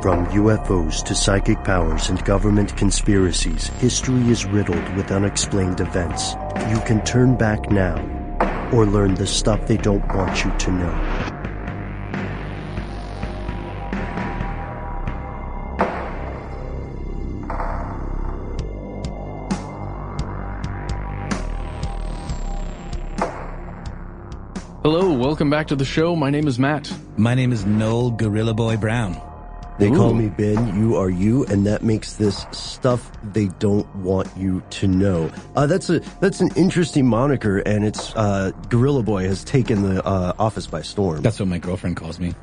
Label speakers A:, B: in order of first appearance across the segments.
A: From UFOs to psychic powers and government conspiracies, history is riddled with unexplained events. You can turn back now or learn the stuff they don't want you to know.
B: Hello, welcome back to the show. My name is Matt.
C: My name is Noel Gorilla Boy Brown.
A: They
B: Ooh.
A: call me Ben, you are you, and that makes this stuff they don't want you to know. Uh, that's a that's an interesting moniker, and it's uh, Gorilla Boy has taken the uh, office by storm.
C: That's what my girlfriend calls me.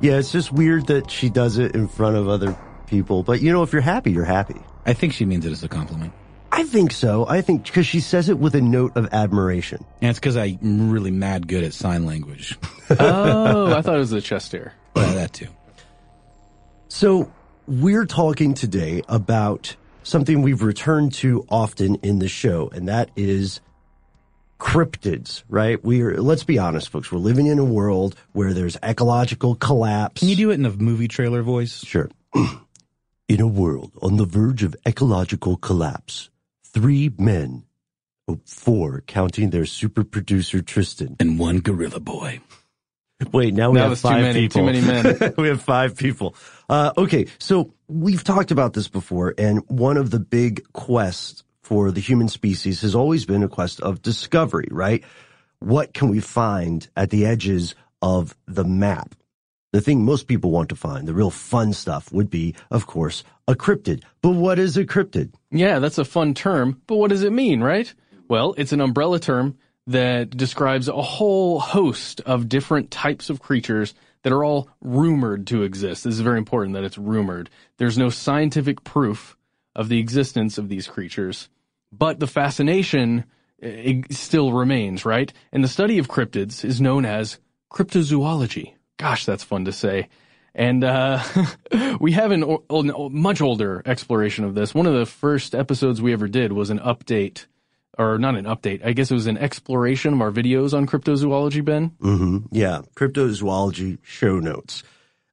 A: yeah, it's just weird that she does it in front of other people. But you know, if you're happy, you're happy.
C: I think she means it as a compliment.
A: I think so. I think because she says it with a note of admiration.
C: And it's because I'm really mad good at sign language.
B: Oh, I thought it was the chest hair.
C: Well, that too.
A: So we're talking today about something we've returned to often in the show, and that is cryptids, right? We're, let's be honest, folks, we're living in a world where there's ecological collapse.
C: Can you do it in a movie trailer voice?
A: Sure. in a world on the verge of ecological collapse, three men, oh, four, counting their super producer Tristan,
C: And one gorilla boy.
A: Wait, now we
B: Now
A: have five
B: many,
A: people.
B: too many men.
A: we have five people. Uh, okay, so we've talked about this before, and one of the big quests for the human species has always been a quest of discovery, right? What can we find at the edges of the map? The thing most people want to find, the real fun stuff, would be, of course, a cryptid. But what is a cryptid?
B: Yeah, that's a fun term, but what does it mean, right? Well, it's an umbrella term that describes a whole host of different types of creatures that are all rumored to exist. This is very important that it's rumored. There's no scientific proof of the existence of these creatures, but the fascination eh, still remains, right? And the study of cryptids is known as cryptozoology. Gosh, that's fun to say. And uh, we have an much older exploration of this. One of the first episodes we ever did was an update, or not an update. I guess it was an exploration of our videos on cryptozoology. Ben,
A: Mm-hmm. Yeah, cryptozoology show notes.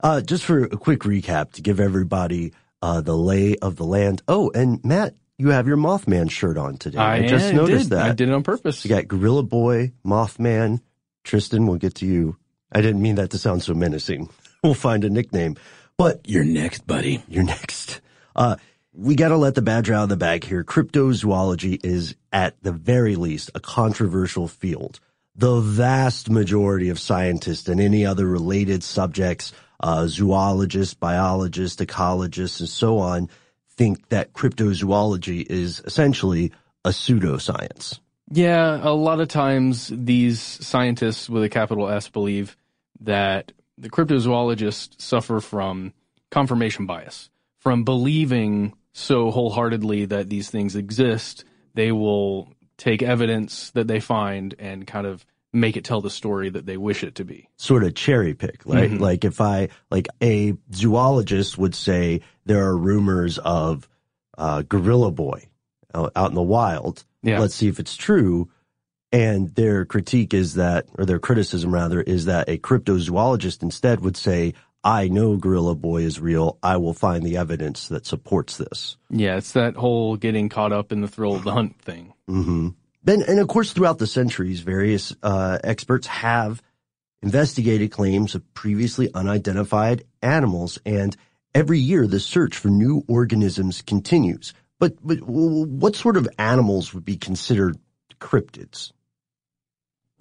A: Uh, just for a quick recap to give everybody uh, the lay of the land. Oh, and Matt, you have your Mothman shirt on today. I, just
B: did.
A: noticed that.
B: I did it on purpose.
A: You got Gorilla Boy, Mothman, Tristan. We'll get to you. I didn't mean that to sound so menacing. We'll find a nickname, but
C: You're next, buddy.
A: you're next. Uh, we got to let the badger out of the bag here. Cryptozoology is, at the very least, a controversial field. The vast majority of scientists and any other related subjects uh, zoologists, biologists, ecologists, and so on think that cryptozoology is essentially a pseudoscience.
B: Yeah, a lot of times these scientists with a capital S believe that the cryptozoologists suffer from confirmation bias, from believing so wholeheartedly that these things exist, they will take evidence that they find and kind of make it tell the story that they wish it to be.
A: Sort of cherry pick, right?
B: Mhm.
A: Like if I, like a zoologist would say there are rumors of, uh, gorilla boy out, out in the wild.
B: Yeah.
A: Let's see if it's true. And their critique is that, or their criticism rather, is that a cryptozoologist instead would say, I know Gorilla Boy is real. I will find the evidence that supports this.
B: Yeah, it's that whole getting caught up in the thrill of the hunt thing.
A: hmm Then, and of course, throughout the centuries, various uh, experts have investigated claims of previously unidentified animals, and every year the search for new organisms continues. But, but what sort of animals would be considered cryptids?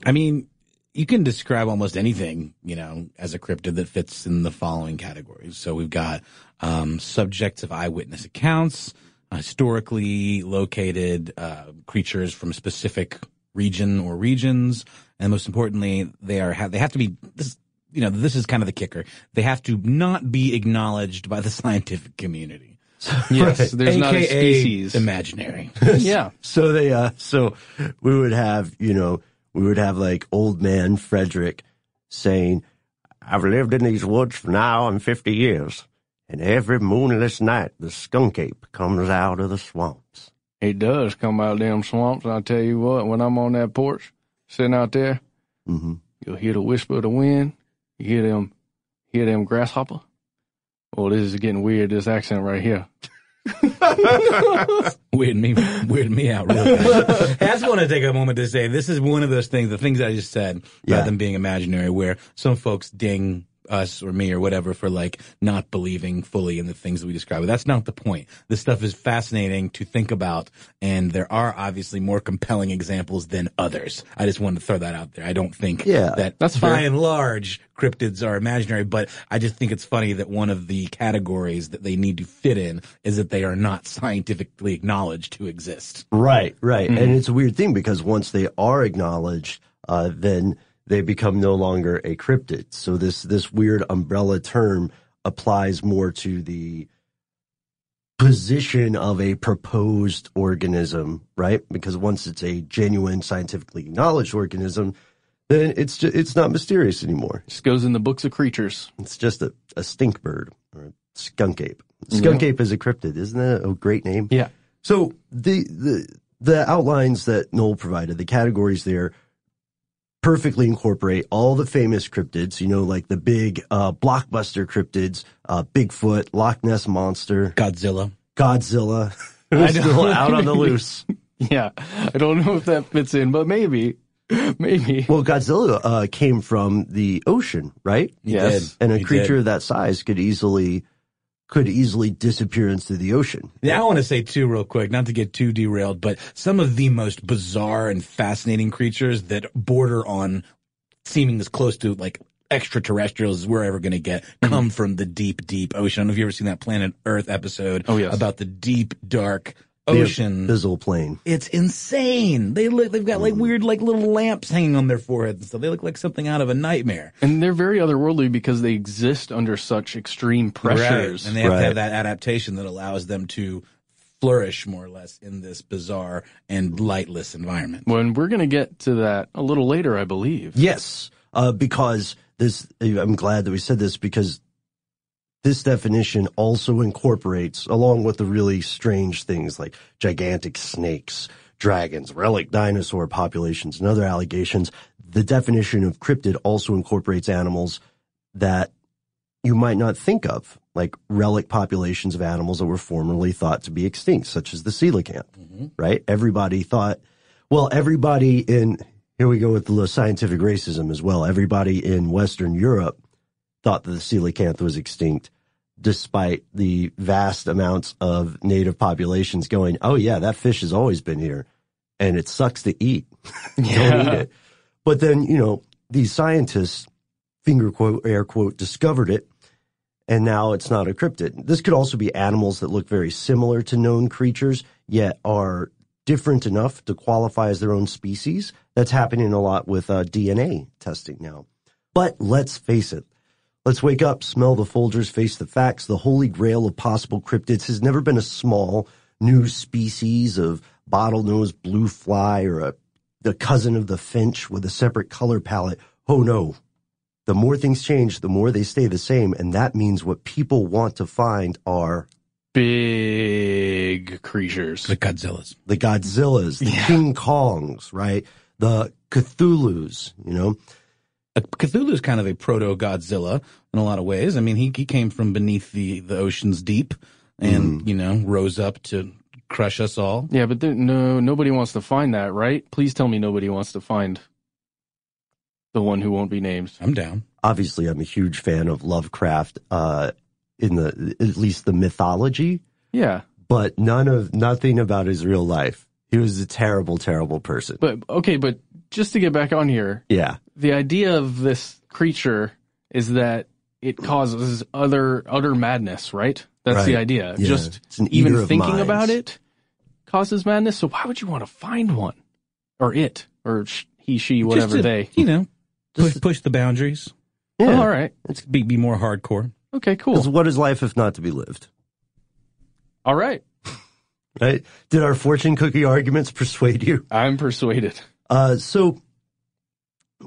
C: I mean, you can describe almost anything, you know, as a cryptid that fits in the following categories. So we've got um, subjects of eyewitness accounts, historically located uh, creatures from a specific region or regions, and most importantly, they are ha- they have to be this. You know, this is kind of the kicker. They have to not be acknowledged by the scientific community.
B: Yes,
A: Right.
B: there's not a species.
C: imaginary.
B: yeah.
A: So they, uh, so we would have, you know, we would have like old man Frederick saying, I've lived in these woods for now and 50 years, and every moonless night the skunk ape comes out of the swamps.
B: He does come out of them swamps. I tell you what, when I'm on that porch, sitting out there,
A: Mm-hmm.
B: you'll hear the whisper of the wind. You hear them, hear them grasshopper. Oh, this is getting weird. This accent right here.
C: Weird me, weird me out real bad. I just want to take a moment to say this is one of those things, the things I just said
A: Yeah.
C: about them being imaginary, where some folks ding us or me or whatever for like not believing fully in the things that we describe. But that's not the point. This stuff is fascinating to think about, and there are obviously more compelling examples than others. I just wanted to throw that out there. I don't think
A: Yeah,
C: that
B: that's
C: by
B: fair.
C: and large cryptids are imaginary, but I just think it's funny that one of the categories that they need to fit in is that they are not scientifically acknowledged to exist.
A: Right, right.
B: Mm-hmm.
A: And it's a weird thing because once they are acknowledged, uh, then they become no longer a cryptid. So this, this weird umbrella term applies more to the position of a proposed organism, right? Because once it's a genuine scientifically acknowledged organism, then it's just, it's not mysterious anymore.
B: Just goes in the books of creatures.
A: It's just a, a stink bird or a skunk ape. Skunk ape is a cryptid, isn't that a great name?
B: Yeah.
A: So the the the outlines that Noel provided, the categories there, perfectly incorporate all the famous cryptids. You know, like the big uh, blockbuster cryptids, uh, Bigfoot, Loch Ness monster,
C: Godzilla.
A: Godzilla,
B: I
A: still out on the loose.
B: Yeah. I don't know if that fits in, but maybe. Maybe.
A: Well, Godzilla uh, came from the ocean, right?
B: Yes.
A: And a
C: He
A: creature
C: did.
A: of that size could easily could easily disappear into the ocean.
C: Yeah, I want to say too, real quick, not to get too derailed, but some of the most bizarre and fascinating creatures that border on seeming as close to like extraterrestrials as we're ever going to get mm-hmm. come from the deep, deep ocean. I don't know if you've ever seen that Planet Earth episode
B: Oh, yes.
C: about the deep, dark ocean.
A: abyssal plain.
C: It's insane. They look, they've got like weird, like little lamps hanging on their foreheads and stuff. They look like something out of a nightmare.
B: And they're very otherworldly because they exist under such extreme pressures.
C: Right. And they have to have that adaptation that allows them to flourish more or less in this bizarre and lightless environment.
B: When we're going to get to that a little later, I believe.
A: Yes, uh, because this, I'm glad that we said this because this definition also incorporates, along with the really strange things like gigantic snakes, dragons, relic dinosaur populations, and other allegations, the definition of cryptid also incorporates animals that you might not think of, like relic populations of animals that were formerly thought to be extinct, such as the coelacanth, mm-hmm. right? Everybody thought, well, everybody in, here we go with the scientific racism as well. Everybody in Western Europe thought that the coelacanth was extinct, despite the vast amounts of native populations going, oh yeah, that fish has always been here and it sucks to eat. Don't eat it. But then, you know, these scientists, finger quote, air quote, discovered it and now it's not a cryptid. This could also be animals that look very similar to known creatures, yet are different enough to qualify as their own species. That's happening a lot with uh, DNA testing now. But let's face it. Let's wake up, smell the Folgers, face the facts. The holy grail of possible cryptids has never been a small new species of bottlenose blue fly or a the cousin of the finch with a separate color palette. Oh no. The more things change, the more they stay the same. And that means what people want to find are
B: Big creatures.
C: The Godzillas.
A: the Godzillas, the King Kongs, right? The Cthulhu's, you know?
C: Uh, Cthulhu is kind of a proto Godzilla in a lot of ways. I mean, he, he came from beneath the, the ocean's deep and, you know, rose up to crush us all.
B: Yeah, but there, no, nobody wants to find that, right? Please tell me nobody wants to find the one who won't be named.
C: I'm down.
A: Obviously, I'm a huge fan of Lovecraft, uh, in the, at least the mythology,
B: Yeah,
A: but none of, nothing about his real life. He was a terrible, terrible person.
B: but okay, but just to get back on here,
A: Yeah.
B: the idea of this creature is that it causes other utter madness, right? That's the idea.
A: Yeah.
B: Just
A: It's an eater
B: even thinking
A: minds.
B: about it causes madness. So why would you want to find one, or it, or sh- he, she, whatever
C: Just to,
B: they?
C: You know, push, push the boundaries.
B: Oh,
A: Yeah.
B: all right.
C: Be, be more hardcore.
B: Okay. Cool.
A: Because what is life if not to be lived?
B: All right.
A: Right? Did our fortune cookie arguments persuade you?
B: I'm persuaded.
A: Uh, so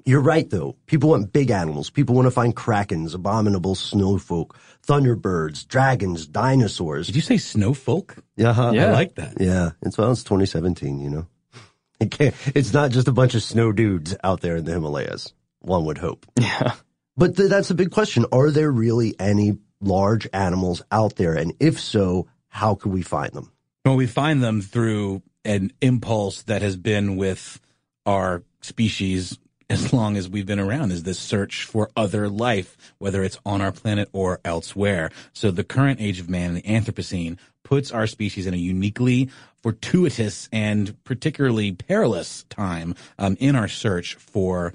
A: you're right though. People want big animals. People want to find krakens, abominable snowfolk, thunderbirds, dragons, dinosaurs.
C: Did you say snowfolk?
A: Yeah, huh?
B: Yeah.
C: I like that.
A: yeah. It's well, it's 2017. You know, it can't, it's not just a bunch of snow dudes out there in the Himalayas. One would hope.
B: Yeah.
A: But th- that's a big question. Are there really any large animals out there? And if so, how could we find them?
C: Well, we find them through an impulse that has been with our species as long as we've been around is this search for other life, whether it's on our planet or elsewhere. So the current age of man, the Anthropocene, puts our species in a uniquely fortuitous and particularly perilous time um, in our search for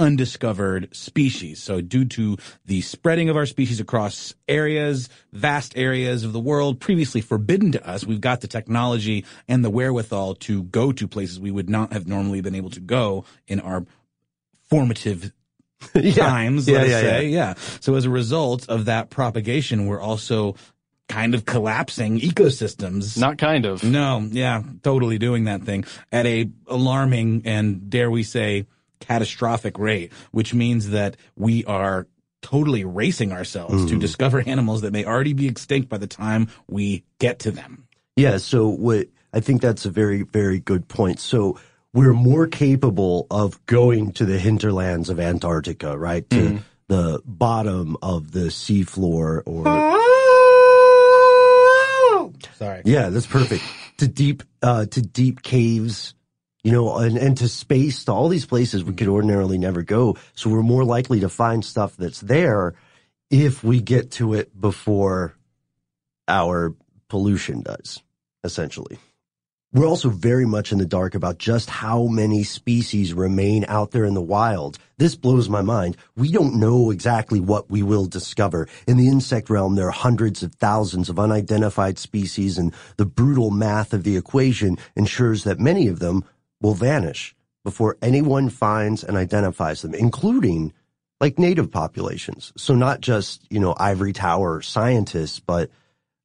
C: undiscovered species. So due to the spreading of our species across areas, vast areas of the world previously forbidden to us, we've got the technology and the wherewithal to go to places we would not have normally been able to go in our formative times,
A: Yeah,
C: let us
A: yeah,
C: say. Yeah. So as a result of that propagation, we're also kind of collapsing ecosystems.
B: Not kind of.
C: No, yeah, totally doing that thing at a alarming and dare we say catastrophic rate, which means that we are totally racing ourselves to discover animals that may already be extinct by the time we get to them.
A: Yeah, so what I think that's a very, very good point. So we're more capable of going to the hinterlands of Antarctica, right? To the bottom of the seafloor or
C: Sorry.
A: Yeah, that's perfect. to deep uh to deep caves, you know, and, and to space, to all these places we could mm-hmm. ordinarily never go. So we're more likely to find stuff that's there if we get to it before our pollution does, essentially. We're also very much in the dark about just how many species remain out there in the wild. This blows my mind. We don't know exactly what we will discover. In the insect realm, there are hundreds of thousands of unidentified species and the brutal math of the equation ensures that many of them will vanish before anyone finds and identifies them, including like native populations. So not just, you know, ivory tower scientists, but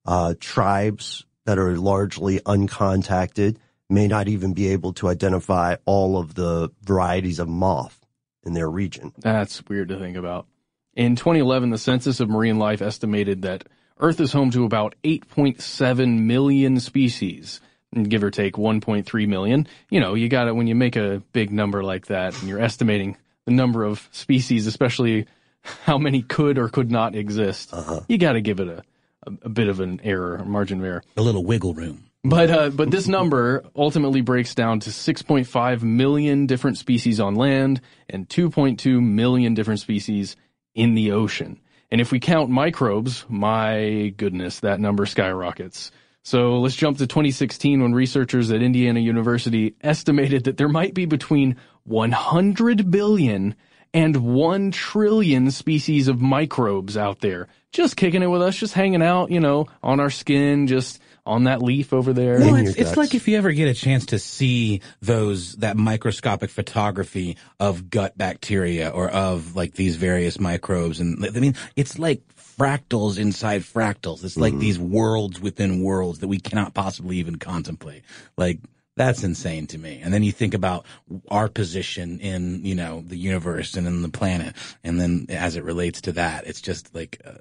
A: uh, tribes that are largely uncontacted may not even be able to identify all of the varieties of moth in their region.
B: That's weird to think about. In 2011, the Census of Marine Life estimated that Earth is home to about 8.7 million species, give or take 1.3 million. You know, you got it when you make a big number like that and you're estimating the number of species, especially how many could or could not exist, you got to give it a, a, a bit of an error, a margin of error.
C: A little wiggle room.
B: But uh, but this number ultimately breaks down to 6.5 million different species on land and 2.2 million different species in the ocean. And if we count microbes, my goodness, that number skyrockets. So let's jump to 2016 when researchers at Indiana University estimated that there might be between 100 billion and one trillion species of microbes out there just kicking it with us, just hanging out, you know, on our skin, just on that leaf over there.
C: Well, it's, it's like if you ever get a chance to see those that microscopic photography of gut bacteria or of like these various microbes, and I mean, it's like fractals inside fractals. It's like these worlds within worlds that we cannot possibly even contemplate. Like that's insane to me. And then you think about our position in, you know, the universe and in the planet. And then as it relates to that, it's just like uh,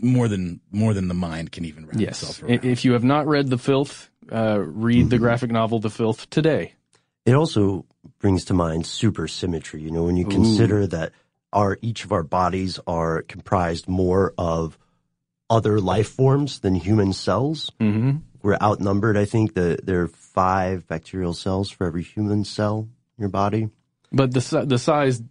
C: more than, more than the mind can even wrap
B: Yes.
C: itself around.
B: If you have not read The Filth, uh, read the graphic novel The Filth today.
A: It also brings to mind supersymmetry. You know, when you consider that our each of our bodies are comprised more of other life forms than human cells.
B: Mm-hmm.
A: We're outnumbered. I think that there are five bacterial cells for every human cell in your body.
B: But the the size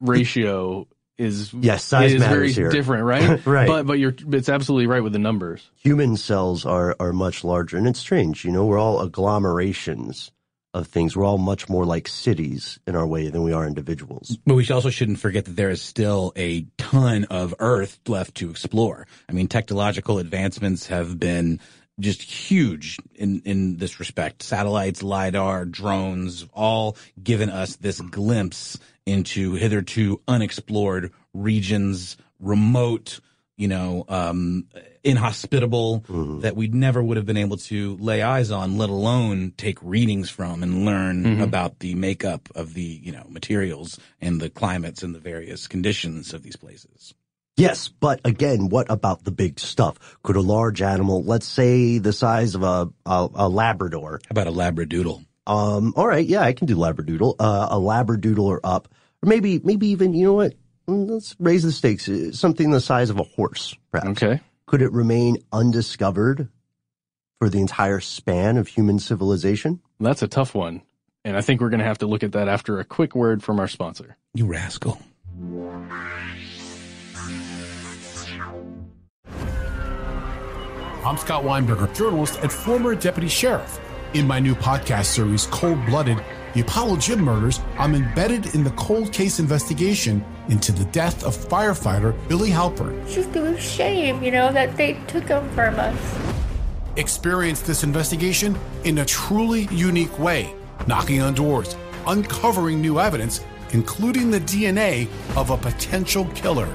B: ratio is
A: Yes, size
B: is very
A: here.
B: different, right?
A: Right.
B: But but you're it's absolutely right with the numbers.
A: Human cells are are much larger, and it's strange. You know, we're all agglomerations of things. We're all much more like cities in our way than we are individuals.
C: But we also shouldn't forget that there is still a ton of Earth left to explore. I mean, technological advancements have been just huge in, in this respect. Satellites, LiDAR, drones, all given us this glimpse into hitherto unexplored regions, remote, you know, um, inhospitable that we never would have been able to lay eyes on, let alone take readings from and learn about the makeup of the, you know, materials and the climates and the various conditions of these places.
A: Yes, but again, what about the big stuff? Could a large animal, let's say the size of a a, a Labrador,
C: How about a labradoodle?
A: um, all right, yeah, I can do Labradoodle, uh, a Labradoodle or up, or maybe maybe even you know what? Mm, Let's raise the stakes. uh, Something the size of a horse, perhaps.
B: Okay.
A: Could it remain undiscovered for the entire span of human civilization?
B: That's a tough one. And I think we're going to have to look at that after a quick word from our sponsor.
C: You rascal.
D: I'm Scott Weinberger, journalist and former deputy sheriff. In my new podcast series, Cold Blooded The Apollo Gym Murders, I'm embedded in the cold case investigation into the death of firefighter Billy Halpern.
E: It's Just a shame, you know, that they took him from us.
D: Experience this investigation in a truly unique way, knocking on doors, uncovering new evidence, including the DNA of a potential killer.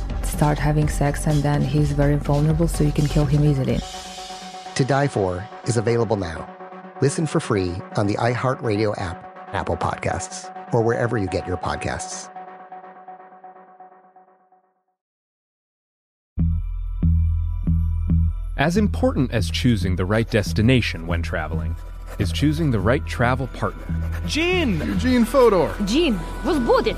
F: start having sex, and then he's very vulnerable, so you can kill him easily.
G: To Die For is available now. Listen for free on the iHeartRadio app, Apple Podcasts, or wherever you get your podcasts.
H: As important as choosing the right destination when traveling is choosing the right travel partner.
I: Gene!
J: Eugene Fodor.
K: Gene, was booted.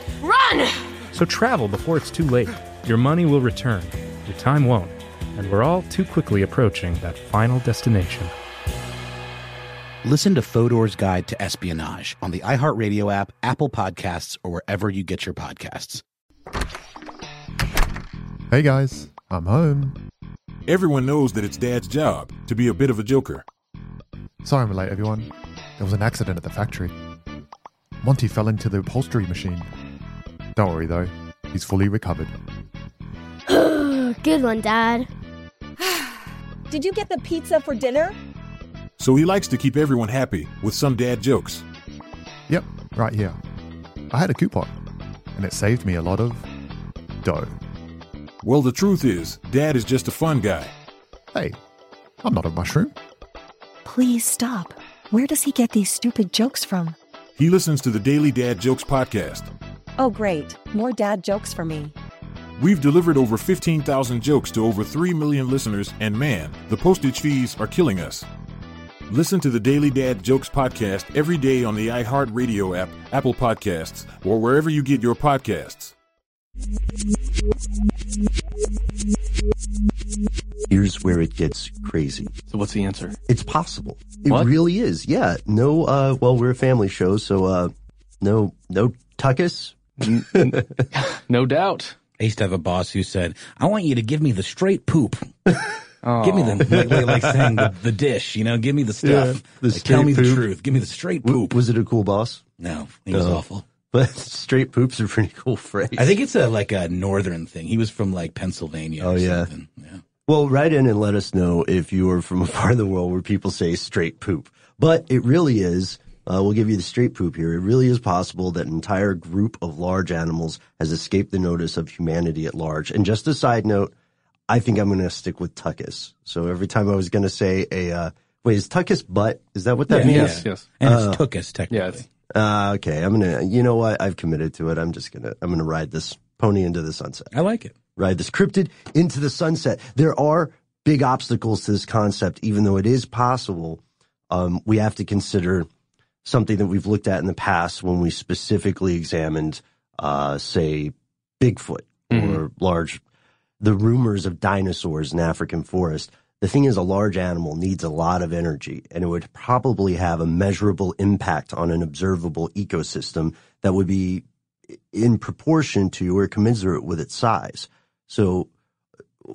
K: run!
H: So travel before it's too late. Your money will return, your time won't, and we're all too quickly approaching that final destination.
C: Listen to Fodor's Guide to Espionage on the iHeartRadio app, Apple Podcasts, or wherever you get your podcasts.
J: Hey guys, I'm home.
L: Everyone knows that it's Dad's job to be a bit of a joker.
J: Sorry I'm late, everyone. There was an accident at the factory. Monty fell into the upholstery machine. Don't worry though, he's fully recovered.
M: Good one, Dad.
N: Did you get the pizza for dinner?
L: So he likes to keep everyone happy with some dad jokes.
J: Yep, right here. I had a coupon, and it saved me a lot of dough.
L: Well, the truth is, Dad is just a fun guy.
J: Hey, I'm not a mushroom.
O: Please stop. Where does he get these stupid jokes from?
L: He listens to the Daily Dad Jokes podcast.
O: Oh, great. More dad jokes for me.
L: We've delivered over 15,000 jokes to over 3 million listeners, and man, the postage fees are killing us. Listen to the Daily Dad Jokes podcast every day on the iHeartRadio app, Apple Podcasts, or wherever you get your podcasts.
A: Here's where it gets crazy.
B: So what's the answer?
A: It's possible. It
B: What?
A: really is. Yeah. No, uh, well, we're a family show, so, uh, no, no tuckus.
B: No doubt.
C: I used to have a boss who said, I want you to give me the straight poop. Give me the, like, like, like saying the, the dish, you know, give me the stuff.
A: Yeah, the
C: Like, tell me
A: straight
C: the truth. Give me the straight poop.
A: Was it a cool boss?
C: No, he was
A: No.
C: awful.
A: But straight poop's are pretty cool phrase.
C: I think it's a like a northern thing. He was from like Pennsylvania.
A: Oh
C: or
A: yeah.
C: something.
A: Well, write in and let us know if you are from a part of the world where people say straight poop. But it really is. Uh, we'll give you the straight poop here. It really is possible that an entire group of large animals has escaped the notice of humanity at large. And just a side note, I think I'm going to stick with tuckus. So every time I was going to say a uh, wait, is tuckus butt? Is that what that
C: Yeah,
A: means?
C: yes, yes. And it's
A: Uh,
C: tuchus, technically.
A: Uh, okay, I'm gonna. You know what? I've committed to it. I'm just gonna. I'm gonna ride this pony into the sunset.
C: I like it.
A: Ride this cryptid into the sunset. There are big obstacles to this concept, even though it is possible. Um, we have to consider something that we've looked at in the past when we specifically examined, uh, say, Bigfoot or large, the rumors of dinosaurs in African forest. The thing is, a large animal needs a lot of energy, and it would probably have a measurable impact on an observable ecosystem that would be in proportion to or commensurate with its size. So,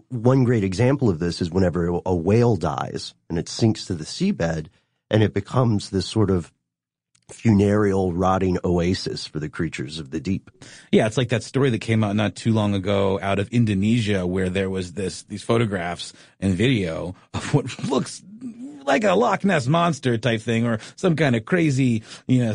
A: one great example of this is whenever a whale dies and it sinks to the seabed and it becomes this sort of funereal, rotting oasis for the creatures of the deep.
C: Yeah, it's like that story that came out not too long ago out of Indonesia where there was this these photographs and video of what looks like a Loch Ness monster type thing or some kind of crazy, you know,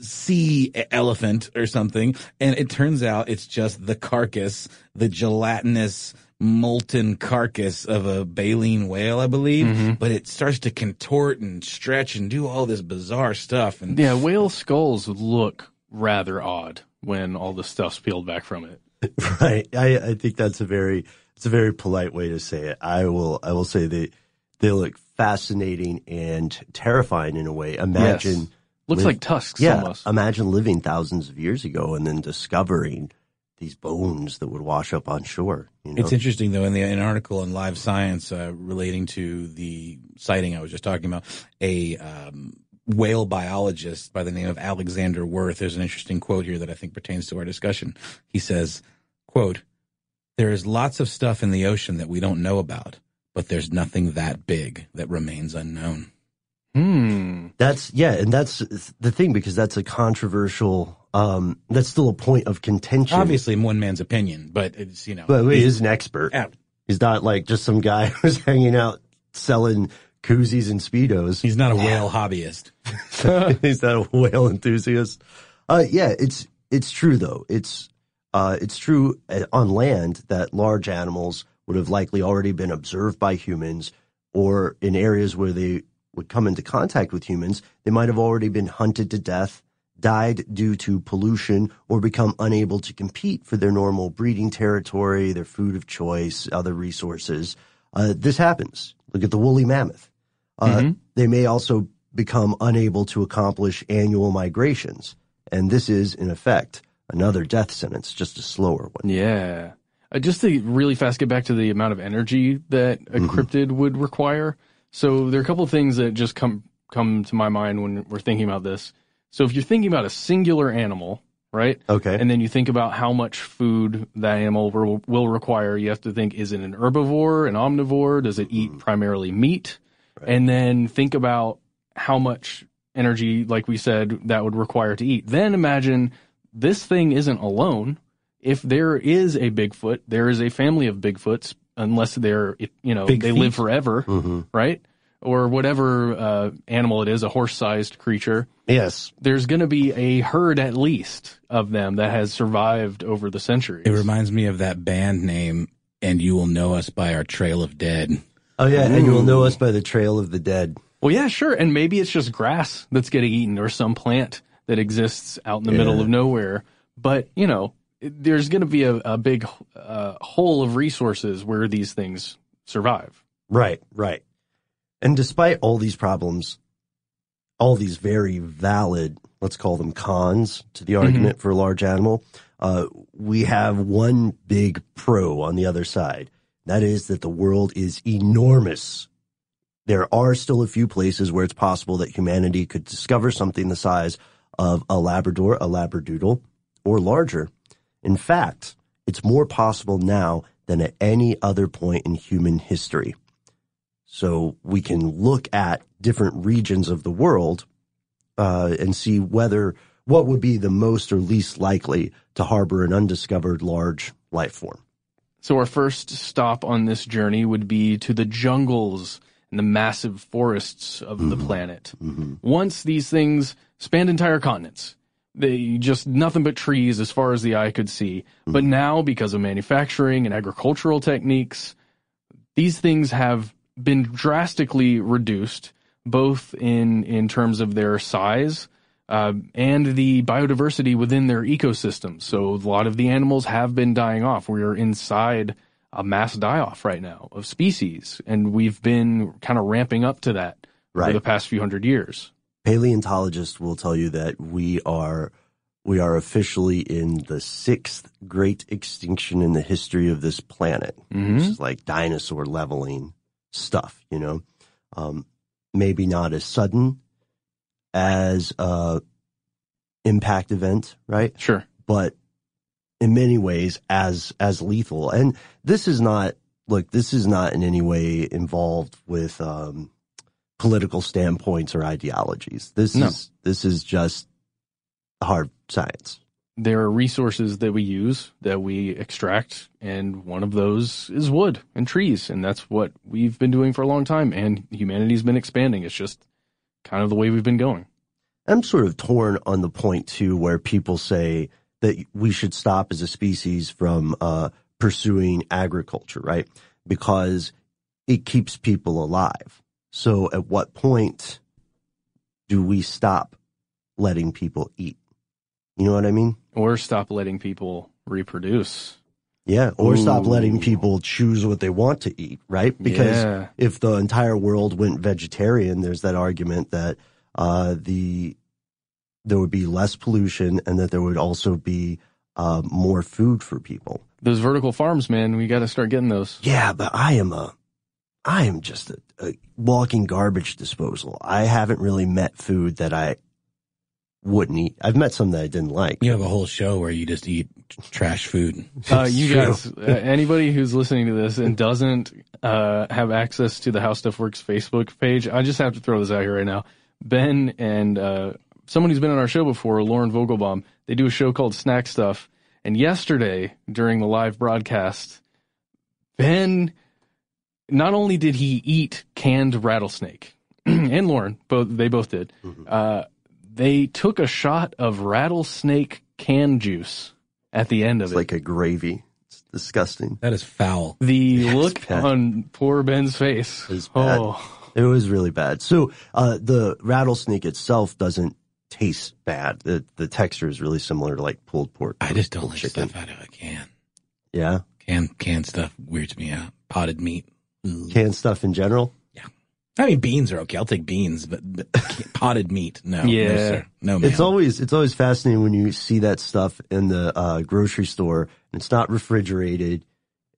C: sea elephant or something and it turns out it's just the carcass, the gelatinous molten carcass of a baleen whale, I believe, mm-hmm. but it starts to contort and stretch and do all this bizarre stuff and
B: Yeah, whale skulls look rather odd when all the stuff's peeled back from it.
A: Right. I, I think that's a very it's a very polite way to say it. I will I will say they they look fascinating and terrifying in a way. Imagine
B: Yes. Looks like tusks
A: Yeah.
B: almost.
A: Imagine living thousands of years ago and then discovering these bones that would wash up on shore. You know?
C: It's interesting though in the an article in Live Science uh, relating to the sighting I was just talking about, a um, whale biologist by the name of Alexander Werth. There's an interesting quote here that I think pertains to our discussion. He says, "quote There is lots of stuff in the ocean that we don't know about, but there's nothing that big that remains unknown."
B: Hmm.
A: That's yeah, and that's the thing because that's a controversial. Um, that's still a point of contention.
C: Obviously, one man's opinion, but it's you know,
A: But he is an expert.
C: Yeah.
A: He's not like just some guy who's hanging out selling koozies and speedos.
C: He's not a whale hobbyist.
A: He's not a whale enthusiast. Uh, yeah, it's it's true though. It's uh, it's true uh, on land that large animals would have likely already been observed by humans, or in areas where they would come into contact with humans, they might have already been hunted to death, died due to pollution or become unable to compete for their normal breeding territory, their food of choice, other resources. Uh, this happens. Look at the woolly mammoth. Uh,
B: Mhm.
A: They may also become unable to accomplish annual migrations. And this is, in effect, another death sentence, just a slower one.
B: Yeah. Uh, just to really fast get back to the amount of energy that a
A: Mhm.
B: cryptid would require. So there are a couple of things that just come come to my mind when we're thinking about this. So if you're thinking about a singular animal, right?
A: Okay.
B: And then you think about how much food that animal will, will require, you have to think is it an herbivore, an omnivore? Does it
A: Mm-hmm.
B: eat primarily meat? And then think about how much energy, like we said, that would require to eat. Then imagine this thing isn't alone. If there is a Bigfoot, there is a family of Bigfoots, unless they're, you know,
A: Big
B: they
A: feet.
B: live forever,
A: Mhm.
B: right? Or whatever uh, animal it is, a horse-sized creature.
A: Yes.
B: There's going to be a herd at least of them that has survived over the centuries.
C: It reminds me of that band name, and you will know us by our trail of dead.
A: Oh yeah, and you'll know us by the trail of the dead.
B: Well, yeah, sure. And maybe it's just grass that's getting eaten or some plant that exists out in the middle of nowhere. But, you know, there's going to be a, a big uh, hole of resources where these things survive.
A: Right, right. And despite all these problems, all these very valid, let's call them cons to the argument for a large animal, uh, we have one big pro on the other side. That is that the world is enormous. There are still a few places where it's possible that humanity could discover something the size of a Labrador, a Labradoodle, or larger. In fact, it's more possible now than at any other point in human history. So we can look at different regions of the world uh, and see whether what would be the most or least likely to harbor an undiscovered large life form.
B: So our first stop on this journey would be to the jungles and the massive forests of the mm-hmm. planet. Mm-hmm. Once these things spanned entire continents, they just nothing but trees as far as the eye could see. But mm-hmm. now, because of manufacturing and agricultural techniques, these things have been drastically reduced, both in in terms of their size uh, and the biodiversity within their ecosystem. So a lot of the animals have been dying off. We are inside a mass die off right now of species, and we've been kind of ramping up to that for the past few hundred years.
A: Paleontologists will tell you that we are we are officially in the sixth great extinction in the history of this planet.
B: Mhm.
A: This is like dinosaur leveling stuff, you know. Um, maybe not as sudden as a impact event, right?
B: Sure.
A: But in many ways as as lethal. And this is not look, this is not in any way involved with um political standpoints or ideologies. This
B: No.
A: is this is just hard science.
B: There are resources that we use that we extract, and one of those is wood and trees, and that's what we've been doing for a long time. And humanity's been expanding. It's just kind of the way we've been going.
A: I'm sort of torn on the point too, where people say that we should stop as a species from uh, pursuing agriculture, right? Because it keeps people alive. So, at what point do we stop letting people eat? You know what I mean?
B: Or stop letting people reproduce.
A: Yeah, or stop letting people choose what they want to eat, right? Because
B: Yeah.
A: if the entire world went vegetarian, there's that argument that uh, the there would be less pollution and that there would also be uh, more food for people.
B: Those vertical farms, man, we got to start getting those.
A: Yeah, but I am a I am just a, a walking garbage disposal. I haven't really met food that I wouldn't eat. I've met some that I didn't like.
C: You have a whole show where you just eat trash food.
B: Uh, you
A: true.
B: guys, uh, anybody who's listening to this and doesn't uh, have access to the How Stuff Works Facebook page, I just have to throw this out here right now. Ben and uh, someone who's been on our show before, Lauren Vogelbaum, they do a show called Snack Stuff. And yesterday, during the live broadcast, Ben, not only did he eat canned rattlesnake, and Lauren, both they both did. Uh, they took a shot of rattlesnake can juice at the end of it.
A: It's
B: it.
A: like a gravy. It's disgusting.
C: That is foul.
B: The
A: Yeah, it's
B: look
A: bad.
B: on poor Ben's face.
A: It was bad.
B: Oh,
A: It was really bad. So uh, the rattlesnake itself doesn't taste bad. The the texture is really similar to like pulled pork.
C: I just don't
A: or
C: like
A: chicken.
C: stuff out of a can.
A: Yeah,
C: Canned canned stuff weirds me out. Potted meat.
A: canned stuff in general.
C: I mean, beans are okay. I'll take beans, but, but potted meat, no. No,
A: Yeah.
C: sir. No.
A: It's always it's always fascinating when you see that stuff in the uh, grocery store and it's not refrigerated,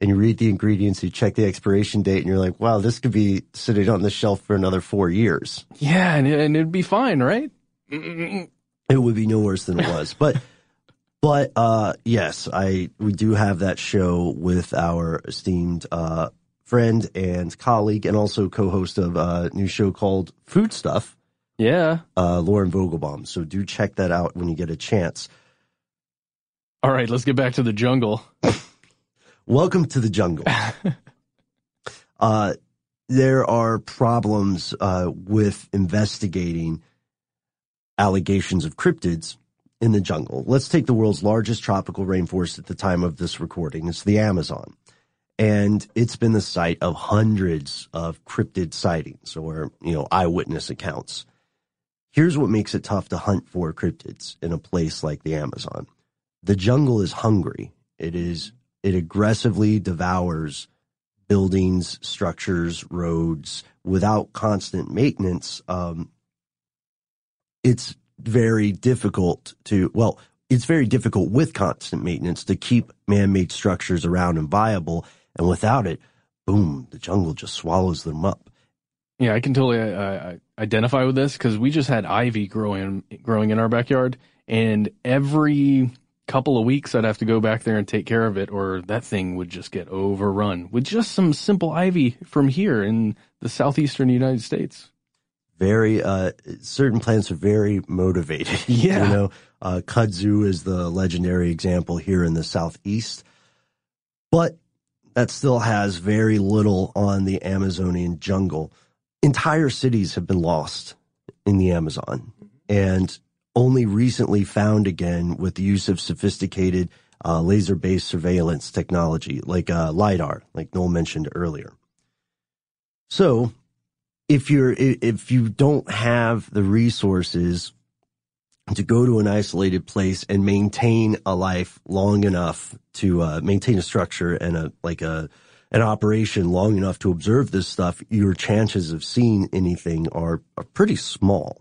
A: and you read the ingredients, you check the expiration date, and you're like, wow, this could be sitting on the shelf for another four years.
B: Yeah, and, and it'd be fine, right?
A: It would be no worse than it was, but. But uh, yes, I we do have that show with our esteemed uh, friend and colleague, and also co-host of a new show called Food Stuff.
B: Yeah,
A: uh, Lauren Vogelbaum. So do check that out when you get a chance.
B: All right, let's get back to the jungle.
A: Welcome to the jungle. uh, there are problems uh, with investigating allegations of cryptids in the jungle. Let's take the world's largest tropical rainforest at the time of this recording. It's the Amazon. And it's been the site of hundreds of cryptid sightings or, you know, eyewitness accounts. Here's what makes it tough to hunt for cryptids in a place like the Amazon. The jungle is hungry. It is, it aggressively devours buildings, structures, roads without constant maintenance. Um, it's very difficult to, well, it's very difficult with constant maintenance to keep man-made structures around and viable. And without it, boom, the jungle just swallows them up.
B: Yeah, I can totally uh, uh, identify with this because we just had ivy growing growing in our backyard, and every couple of weeks I'd have to go back there and take care of it, or that thing would just get overrun with just some simple ivy from here in the southeastern United States.
A: very uh certain plants are very motivated.
B: Yeah.
A: You know, uh kudzu is the legendary example here in the southeast. But that still has very little on the Amazonian jungle. Entire cities have been lost in the Amazon and only recently found again with the use of sophisticated uh, laser-based surveillance technology like uh, LiDAR, like Noel mentioned earlier. So if you're if you don't have the resources to go to an isolated place and maintain a life long enough to uh, maintain a structure and a like a an operation long enough to observe this stuff, your chances of seeing anything are, are pretty small.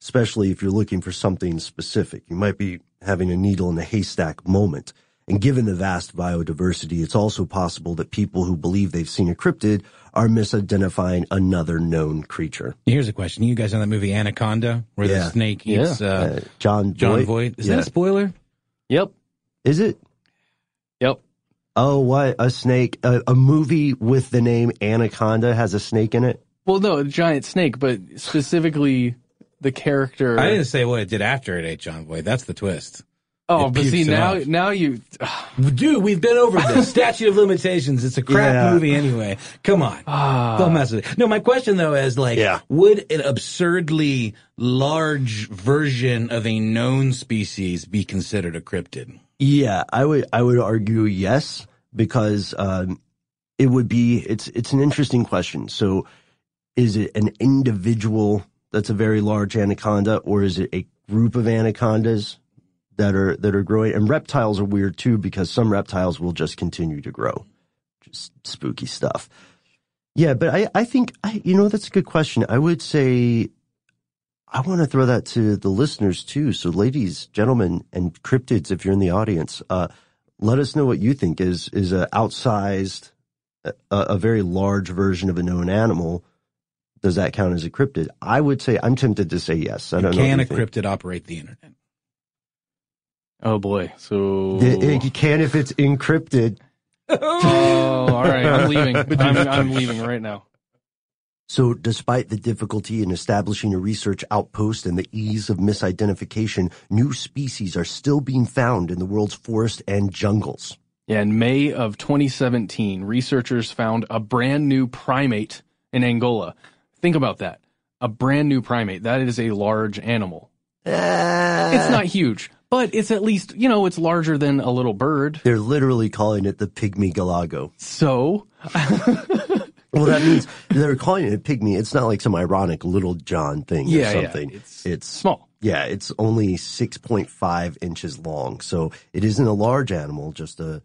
A: Especially if you're looking for something specific, you might be having a needle in a haystack moment. And given the vast biodiversity, it's also possible that people who believe they've seen a cryptid are misidentifying another known creature.
C: Here's a question. You guys know that movie Anaconda, where
A: Yeah.
C: the snake eats
A: Yeah.
C: uh,
A: Uh, John
C: Jon
A: Voight?
C: Voight? Is
A: Yeah.
C: that a spoiler?
B: Yep.
A: Is it?
B: Yep.
A: Oh, what a snake! A, a movie with the name Anaconda has a snake in it.
B: Well, no, a giant snake, but specifically the character.
C: I didn't say what it did after it ate Jon Voight. That's the twist.
B: Oh,
C: It
B: but see now,
C: up.
B: now you.
C: Dude, we've been over this. Statute of limitations. It's a crap
B: Yeah.
C: movie anyway. Come on.
B: Ah.
C: Don't mess with it. No, my question though is like, yeah. would an absurdly large version of a known species be considered a cryptid?
A: Yeah, I would I would argue yes because um, it would be it's it's an interesting question. So, is it an individual that's a very large anaconda, or is it a group of anacondas that are that are growing? And reptiles are weird too because some reptiles will just continue to grow, just spooky stuff. Yeah, but I I think I you know that's a good question. I would say I want to throw that to the listeners too. So, ladies, gentlemen, and cryptids, if you're in the audience, uh, let us know what you think is is a outsized, a, a very large version of a known animal. Does that count as a cryptid? I would say I'm tempted to say yes. I don't know.
C: Can a
A: think.
C: cryptid operate the internet?
B: Oh boy. So.
A: Y- You can if it's encrypted.
B: Oh, all right. I'm leaving. I'm, I'm leaving right now.
A: So, despite the difficulty in establishing a research outpost and the ease of misidentification, new species are still being found in the world's forests and jungles.
B: Yeah, in May of 2017, researchers found a brand new primate in Angola. Think about that. A brand new primate. That is a large animal. Ah. It's not huge, but it's at least, you know, it's larger than a little bird.
A: They're literally calling it the pygmy galago.
B: So?
A: well, that means they're calling it a pygmy. It's not like some ironic little John thing
B: Yeah,
A: or
B: yeah,
A: something.
B: it's
A: it's
B: small.
A: Yeah, it's only 6.5 inches long. So it isn't a large animal, just a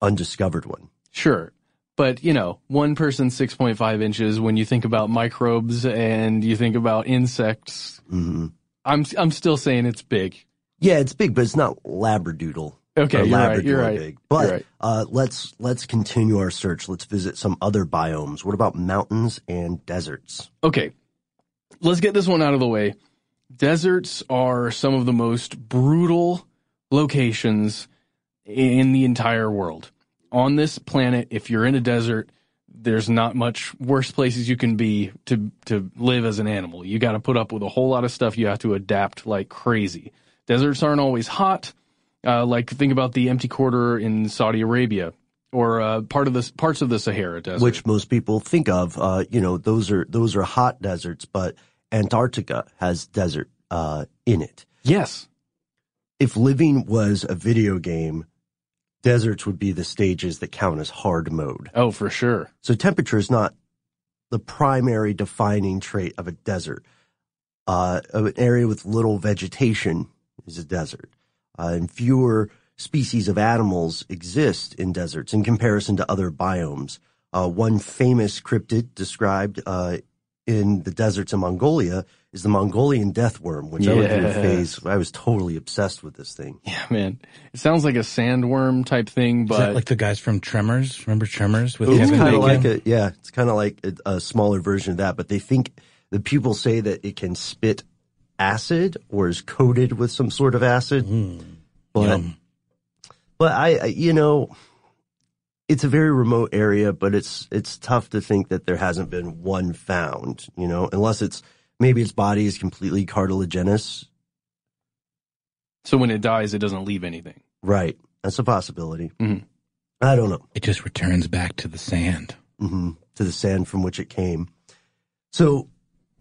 A: undiscovered one.
B: Sure. But, you know, one person 6.5 inches, when you think about microbes and you think about insects,
A: hmm
B: I'm, I'm still saying it's big.
A: Yeah, it's big, but it's not labradoodle.
B: Okay, you're right, you're right,
A: Big. But
B: you're right.
A: uh, let's let's continue our search. Let's visit some other biomes. What about mountains and deserts?
B: Okay. Let's get this one out of the way. Deserts are some of the most brutal locations in the entire world. On this planet, if you're in a desert, there's not much worse places you can be to to live as an animal. You got to put up with a whole lot of stuff. You have to adapt like crazy. Deserts aren't always hot. Uh, like think about the empty quarter in Saudi Arabia or uh, part of the parts of the Sahara Desert.
A: Which most people think of. Uh, you know, those are those are hot deserts, but Antarctica has desert uh, in it.
B: Yes.
A: If living was a video game, deserts would be the stages that count as hard mode.
B: Oh, for sure.
A: So temperature is not the primary defining trait of a desert. Uh, of an area with little vegetation is a desert. Uh, and fewer species of animals exist in deserts in comparison to other biomes. Uh, one famous cryptid described uh, in the deserts of Mongolia is the Mongolian death worm, which I went through a phase. I was totally obsessed with this thing.
B: Yeah, man. It sounds like a sandworm type thing,
C: Is
B: but
C: that like the guys from Tremors? Remember Tremors with
A: It's kind of like a yeah, it's kind of like a, a smaller version of that. But they think the people say that it can spit acid or is coated with some sort of acid. But
C: Yum.
A: but I, I you know it's a very remote area, but it's it's tough to think that there hasn't been one found. You know, unless it's maybe its body is completely cartilaginous.
B: so when it dies, it doesn't leave anything.
A: Right, that's a possibility.
B: Mhm.
A: I don't know.
C: It just returns back to the sand.
A: hmm to the sand from which it came. So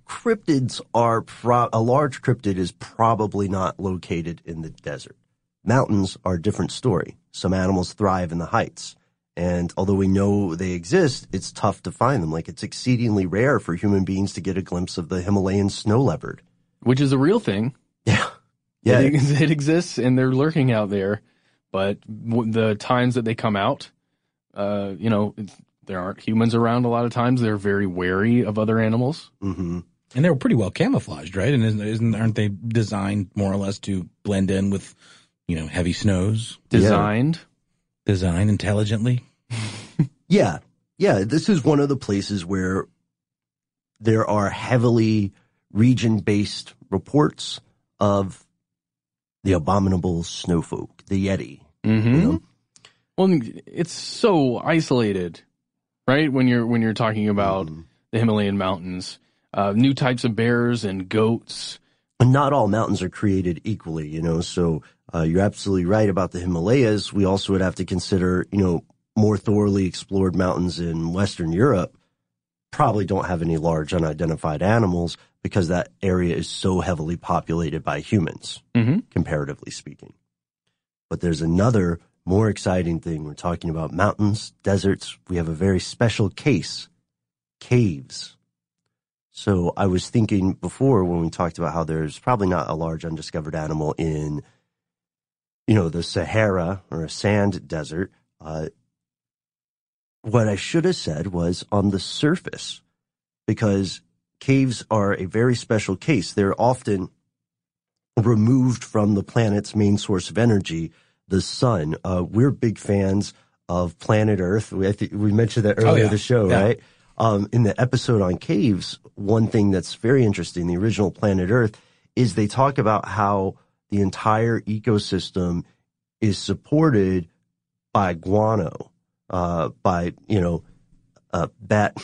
A: cryptids are pro- a large cryptid is probably not located in the desert. Mountains are a different story. Some animals thrive in the heights. And although we know they exist, it's tough to find them. Like it's exceedingly rare for human beings to get a glimpse of the Himalayan snow leopard.
B: Which is a real thing.
A: Yeah. Yeah.
B: It, it exists and they're lurking out there. But w- the times that they come out, uh, you know, there aren't humans around a lot of times. They're very wary of other animals.
A: Mm-hmm.
C: And they were pretty well camouflaged, right? And isn't, isn't aren't they designed more or less to blend in with, you know, heavy snows?
B: Designed.
C: Designed intelligently.
A: Yeah. Yeah. This is one of the places where there are heavily region based reports of the abominable snowfolk, the Yeti.
B: Mm-hmm. Well, it's so isolated, right? When you're when you're talking about
A: Mm-hmm.
B: the Himalayan mountains, uh, new types of bears and goats.
A: And not all mountains are created equally, you know. So uh, you're absolutely right about the Himalayas. We also would have to consider, you know, more thoroughly explored mountains in Western Europe probably don't have any large unidentified animals because that area is so heavily populated by humans,
B: Mm-hmm.
A: comparatively speaking. But there's another more exciting thing. We're talking about mountains, deserts. We have a very special case, caves. So I was thinking before when we talked about how there's probably not a large undiscovered animal in, you know, the Sahara or a sand desert. Uh, what I should have said was on the surface, because caves are a very special case. They're often removed from the planet's main source of energy, the sun. Uh, we're big fans of planet Earth. We, I think we mentioned that earlier
C: Oh, yeah.
A: in the show,
C: Yeah.
A: right? Um, in the episode on caves, one thing that's very interesting, the original planet Earth, is they talk about how the entire ecosystem is supported by guano, uh, by, you know, uh, bat.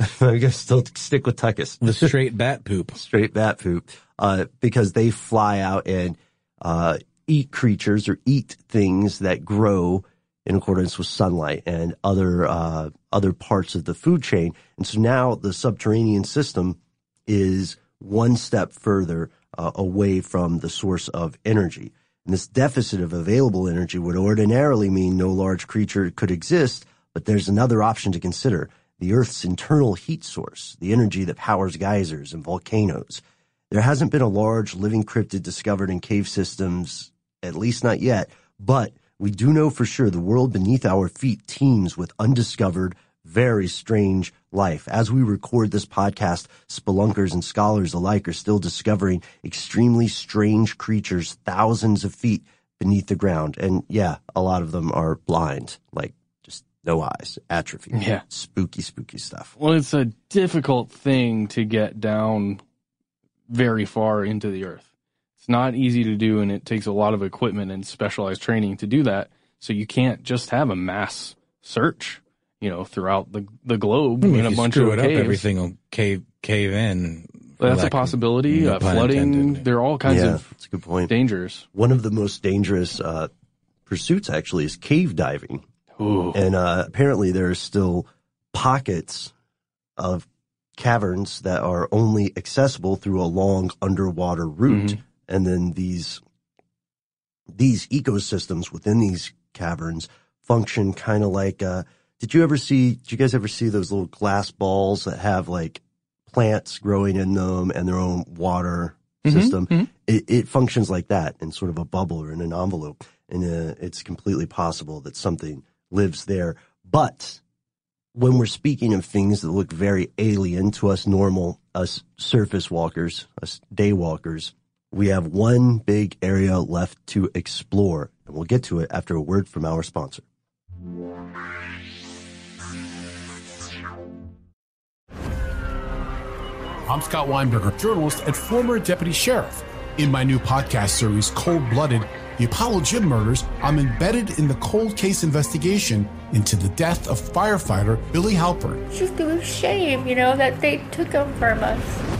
A: I'm going to still stick with tuckus.
C: The straight bat poop.
A: straight bat poop, uh, because they fly out and, uh, eat creatures or eat things that grow in accordance with sunlight and other, uh, other parts of the food chain. And so now the subterranean system is one step further uh, away from the source of energy. And this deficit of available energy would ordinarily mean no large creature could exist, but there's another option to consider. The Earth's internal heat source, the energy that powers geysers and volcanoes. There hasn't been a large living cryptid discovered in cave systems, at least not yet, but we do know for sure the world beneath our feet teems with undiscovered, very strange life. As we record this podcast, spelunkers and scholars alike are still discovering extremely strange creatures thousands of feet beneath the ground. And yeah, a lot of them are blind, like just no eyes, atrophy.
B: Yeah.
A: Spooky, spooky stuff.
B: Well, it's a difficult thing to get down very far into the earth. It's not easy to do, and it takes a lot of equipment and specialized training to do that. So you can't just have a mass search, you know, throughout the the globe
C: I mean,
B: in a
C: you
B: bunch
C: screw
B: of
C: it
B: caves.
C: up, everything will cave cave in. for
B: That's a
C: lack of-
B: possibility.
C: no
B: Uh, flooding.
C: intended.
B: There are all kinds
A: yeah,
B: of
A: that's a good point.
B: dangers.
A: One of the most dangerous uh, pursuits actually is cave diving.
B: Ooh.
A: And uh, apparently there are still pockets of caverns that are only accessible through a long underwater route.
B: Mm-hmm.
A: And then these these ecosystems within these caverns function kind of like uh did you ever see did you guys ever see those little glass balls that have like plants growing in them and their own water
B: Mhm,
A: system?
B: mhm.
A: It, it functions like that in sort of a bubble or in an envelope. And uh, it's completely possible that something lives there. But when we're speaking of things that look very alien to us normal us surface walkers us day walkers we have one big area left to explore, and we'll get to it after a word from our sponsor.
D: I'm Scott Weinberger, journalist and former deputy sheriff. In my new podcast series, Cold Blooded The Apollo Gym Murders, I'm embedded in the cold case investigation into the death of firefighter Billy Halpern.
E: It's just a shame, you know, that they took him from us.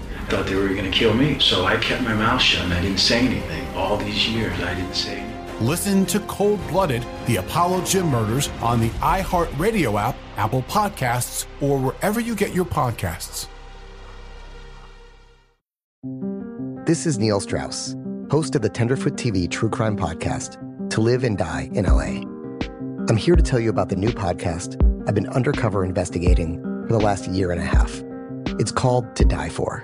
P: Thought they were going to kill me, so I kept my mouth shut and I didn't say anything. All these years, I didn't say anything.
D: Listen to Cold Blooded, the Apollo Gym Murders on the iHeartRadio app, Apple Podcasts, or wherever you get your podcasts.
G: This is Neil Strauss, host of the Tenderfoot TV True Crime Podcast, To Live and Die in LA. I'm here to tell you about the new podcast I've been undercover investigating for the last year and a half. It's called To Die For.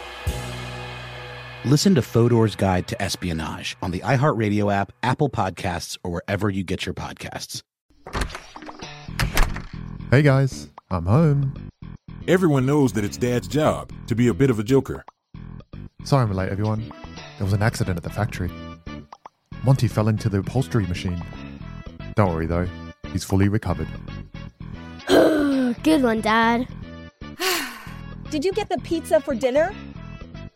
C: Listen to Fodor's Guide to Espionage on the iHeartRadio app, Apple Podcasts, or wherever you get your podcasts.
J: Hey guys, I'm home.
L: Everyone knows that it's Dad's job to be a bit of a joker.
J: Sorry I'm late, everyone. There was an accident at the factory. Monty fell into the upholstery machine. Don't worry though, he's fully recovered.
Q: Good one, Dad.
N: Did you get the pizza for dinner?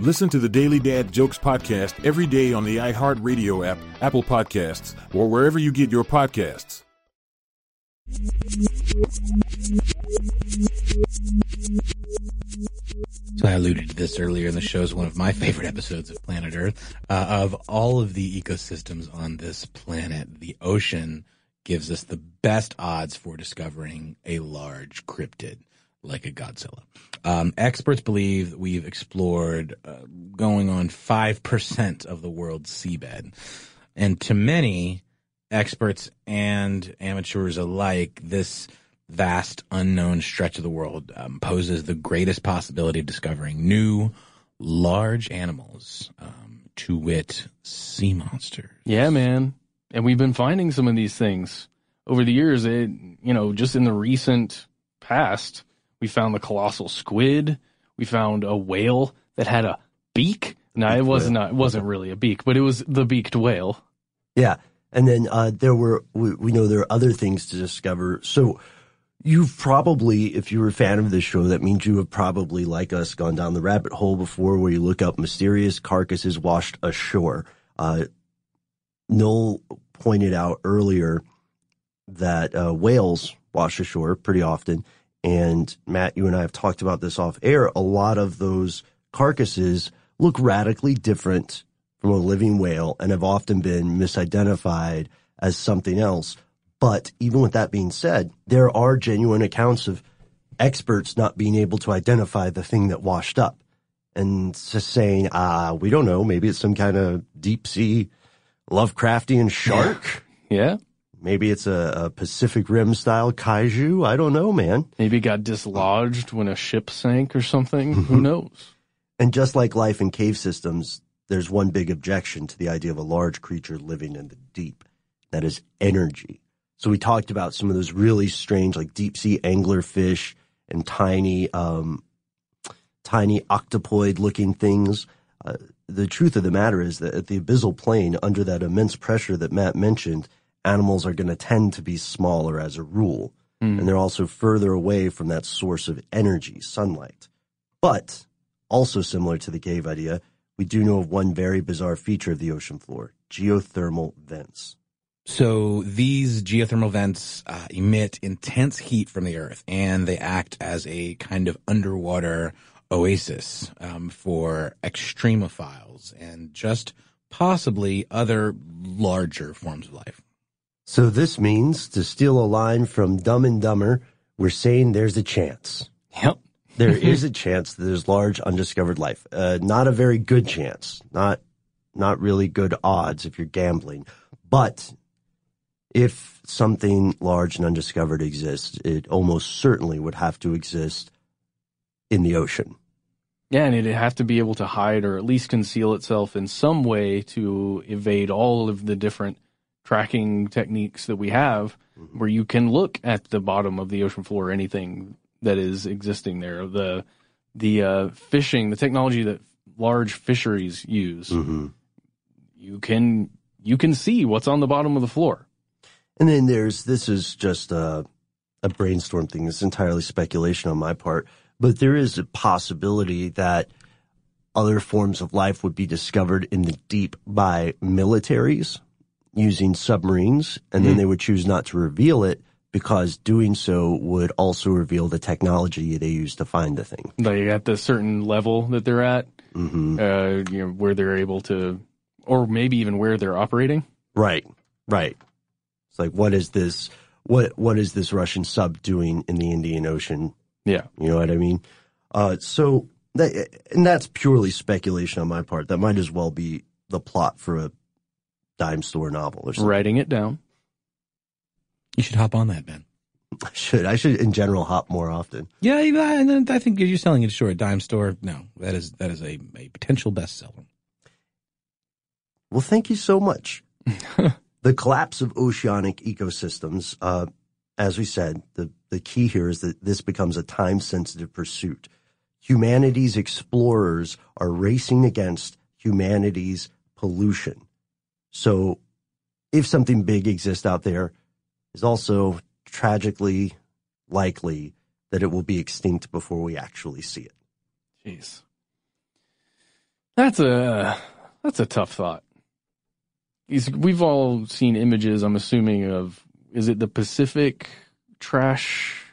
L: Listen to the Daily Dad Jokes podcast every day on the iHeartRadio app, Apple Podcasts, or wherever you get your podcasts.
C: So I alluded to this earlier in the show is one of my favorite episodes of Planet Earth. Uh, of all of the ecosystems on this planet, the ocean gives us the best odds for discovering a large cryptid like a Godzilla. Um, experts believe we've explored uh, going on 5% of the world's seabed. And to many experts and amateurs alike, this vast unknown stretch of the world um, poses the greatest possibility of discovering new large animals, um, to wit, sea monsters.
B: Yeah, man. And we've been finding some of these things over the years. It, you know, just in the recent past, we found the colossal squid. We found a whale that had a beak. No, it was not. It wasn't really a beak, but it was the beaked whale.
A: Yeah. And then uh, there were, we, we know there are other things to discover. So you've probably, if you're a fan of this show, that means you have probably, like us, gone down the rabbit hole before where you look up mysterious carcasses washed ashore. Uh, Noel pointed out earlier that uh, whales wash ashore pretty often. And Matt, you and I have talked about this off air. A lot of those carcasses look radically different from a living whale and have often been misidentified as something else. But even with that being said, there are genuine accounts of experts not being able to identify the thing that washed up and just saying, ah, we don't know. Maybe it's some kind of deep sea Lovecraftian shark.
B: Yeah.
A: Maybe it's a, a Pacific Rim style kaiju. I don't know, man.
B: Maybe it got dislodged when a ship sank or something. Who knows?
A: And just like life in cave systems, there's one big objection to the idea of a large creature living in the deep. That is energy. So we talked about some of those really strange, like deep sea anglerfish and tiny, um, tiny octopoid looking things. Uh, the truth of the matter is that at the abyssal plain, under that immense pressure that Matt mentioned, animals are going to tend to be smaller as a rule.
B: Mm.
A: And they're also further away from that source of energy, sunlight. But also similar to the cave idea, we do know of one very bizarre feature of the ocean floor geothermal vents.
C: So these geothermal vents uh, emit intense heat from the earth and they act as a kind of underwater oasis um, for extremophiles and just possibly other larger forms of life.
A: So this means, to steal a line from Dumb and Dumber, we're saying there's a chance.
B: Yep.
A: there is a chance that there's large undiscovered life. Uh, not a very good chance. Not, not really good odds if you're gambling. But if something large and undiscovered exists, it almost certainly would have to exist in the ocean.
B: Yeah, and it'd have to be able to hide or at least conceal itself in some way to evade all of the different tracking techniques that we have where you can look at the bottom of the ocean floor, anything that is existing there. The the uh, fishing, the technology that large fisheries use, you can you can see what's on the bottom of the floor.
A: And then there's this is just a, a brainstorm thing. It's entirely speculation on my part, but there is a possibility that other forms of life would be discovered in the deep by militaries using submarines, and then
B: Mhm.
A: they would choose not to reveal it because doing so would also reveal the technology they use to find the thing.
B: Like at the certain level that they're at,
A: Mm-hmm.
B: uh, you know, where they're able to, or maybe even where they're operating.
A: Right, right. It's like what is this? What what is this Russian sub doing in the Indian Ocean?
B: Yeah.
A: You know what I mean? Uh, so that, and that's purely speculation on my part. That might as well be the plot for a dime store novel or something.
B: Writing it down.
C: You should hop on that, Ben.
A: I should. I should, in general, hop more often.
C: Yeah, and then I think if you're selling it short, dime store. No, that is that is a, a potential bestseller.
A: Well, thank you so much. the collapse of oceanic ecosystems, uh, as we said, the, the key here is that this becomes a time sensitive pursuit. Humanity's explorers are racing against humanity's pollution. So if something big exists out there, is also tragically likely that it will be extinct before we actually see it.
B: Jeez. That's a that's a tough thought. We've all seen images. I'm assuming of is it the Pacific trash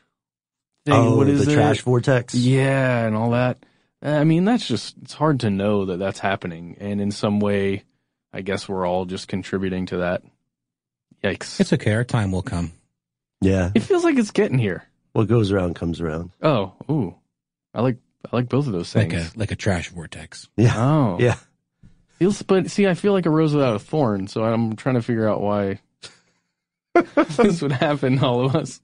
B: thing?
A: Oh,
B: what is
A: the
B: it?
A: trash vortex?
B: Yeah, and all that. I mean, that's just it's hard to know that that's happening, and in some way, I guess we're all just contributing to that. Yikes!
C: It's okay. Our time will come.
A: Yeah.
B: It feels like it's getting here.
A: What goes around comes around.
B: Oh, ooh, I like I like both of those
C: Like
B: things.
C: a like a trash vortex.
A: Yeah.
B: Oh.
A: Yeah.
B: Feels, but see, I feel like a rose without a thorn, so I'm trying to figure out why this would happen to all of us.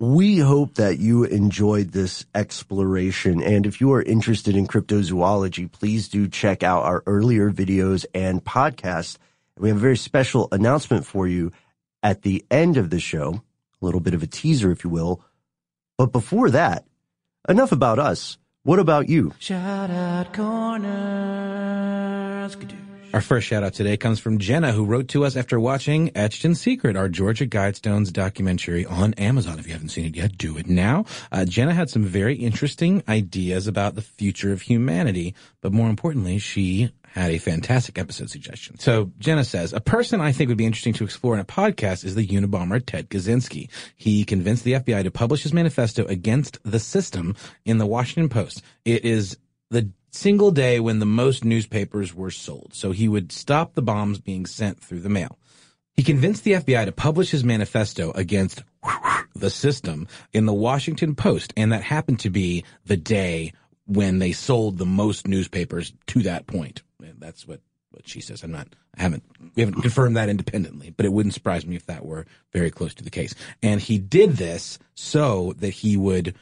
A: We hope that you enjoyed this exploration. And if you are interested in cryptozoology, please do check out our earlier videos and podcasts. We have a very special announcement for you at the end of the show, a little bit of a teaser, if you will. But before that, enough about us. What about you?
C: Shout out corners. Our first shout out today comes from Jenna, who wrote to us after watching Etched in Secret, our Georgia Guidestones documentary on Amazon. If you haven't seen it yet, do it now. Uh, Jenna had some very interesting ideas about the future of humanity, but more importantly, she had a fantastic episode suggestion. So Jenna says, a person I think would be interesting to explore in a podcast is the Unabomber Ted Kaczynski. He convinced the FBI to publish his manifesto against the system in the Washington Post. It is the single day when the most newspapers were sold. So he would stop the bombs being sent through the mail. He convinced the FBI to publish his manifesto against the system in the Washington Post, and that happened to be the day when they sold the most newspapers to that point. And that's what, what she says. I'm not, I haven't, we haven't confirmed that independently, but it wouldn't surprise me if that were very close to the case. And he did this so that he would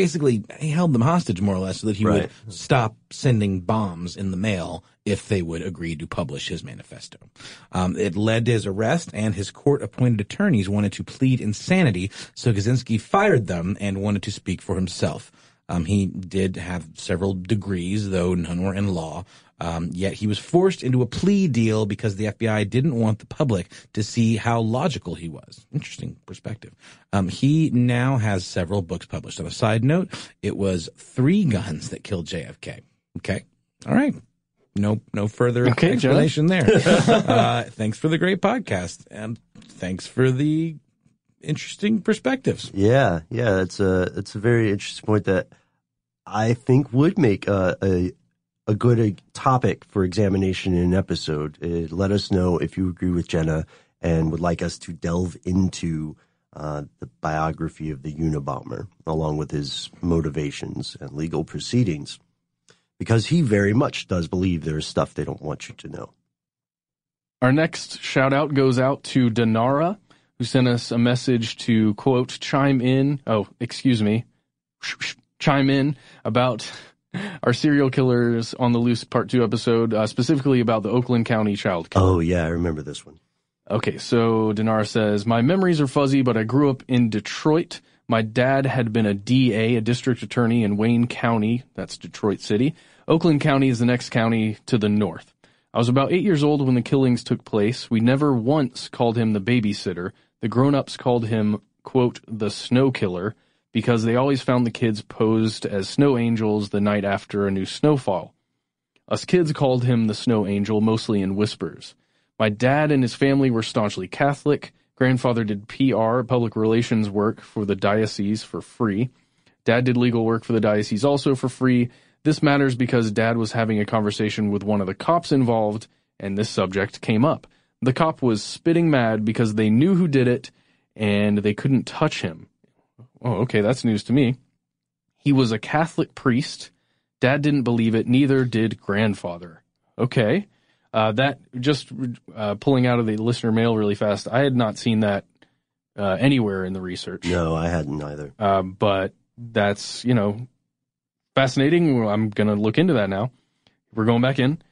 C: basically, he held them hostage more or less so that he
A: Right.
C: would stop sending bombs in the mail if they would agree to publish his manifesto. Um, it led to his arrest, and his court-appointed attorneys wanted to plead insanity, so Kaczynski fired them and wanted to speak for himself. Um, he did have several degrees, though none were in law. Um, yet he was forced into a plea deal because the FBI didn't want the public to see how logical he was. Interesting perspective. Um, he now has several books published. On a side note, it was three guns that killed JFK. Okay. All right. No, no further
B: Okay,
C: explanation there. uh, thanks for the great podcast and thanks for the interesting perspectives.
A: Yeah, yeah, that's a that's a very interesting point that I think would make a a, a good uh, topic for examination in an episode. Uh, let us know if you agree with Jenna and would like us to delve into uh, the biography of the Unabomber along with his motivations and legal proceedings, because he very much does believe there is stuff they don't want you to know.
B: Our next shout out goes out to Denara, who sent us a message to quote chime in. Oh, excuse me, chime in about our serial killers on the loose part two episode, uh, specifically about the Oakland County child killer.
A: Oh yeah, I remember this one.
B: Okay, so Denara says, My memories are fuzzy, but I grew up in Detroit. My dad had been a DA, a district attorney in Wayne County. That's Detroit City. Oakland County is the next county to the north. I was about eight years old when the killings took place. We never once called him the babysitter. The grown ups called him, quote, the snow killer because they always found the kids posed as snow angels the night after a new snowfall. Us kids called him the snow angel, mostly in whispers. My dad and his family were staunchly Catholic. Grandfather did PR, public relations work for the diocese for free. Dad did legal work for the diocese also for free. This matters because dad was having a conversation with one of the cops involved, and this subject came up. The cop was spitting mad because they knew who did it and they couldn't touch him. Oh, okay, that's news to me. He was a Catholic priest. Dad didn't believe it, neither did grandfather. Okay. Uh, that just uh, pulling out of the listener mail really fast. I had not seen that uh, anywhere in the research.
A: No, I hadn't either.
B: Um, but that's, you know, fascinating. I'm going to look into that now. We're going back in.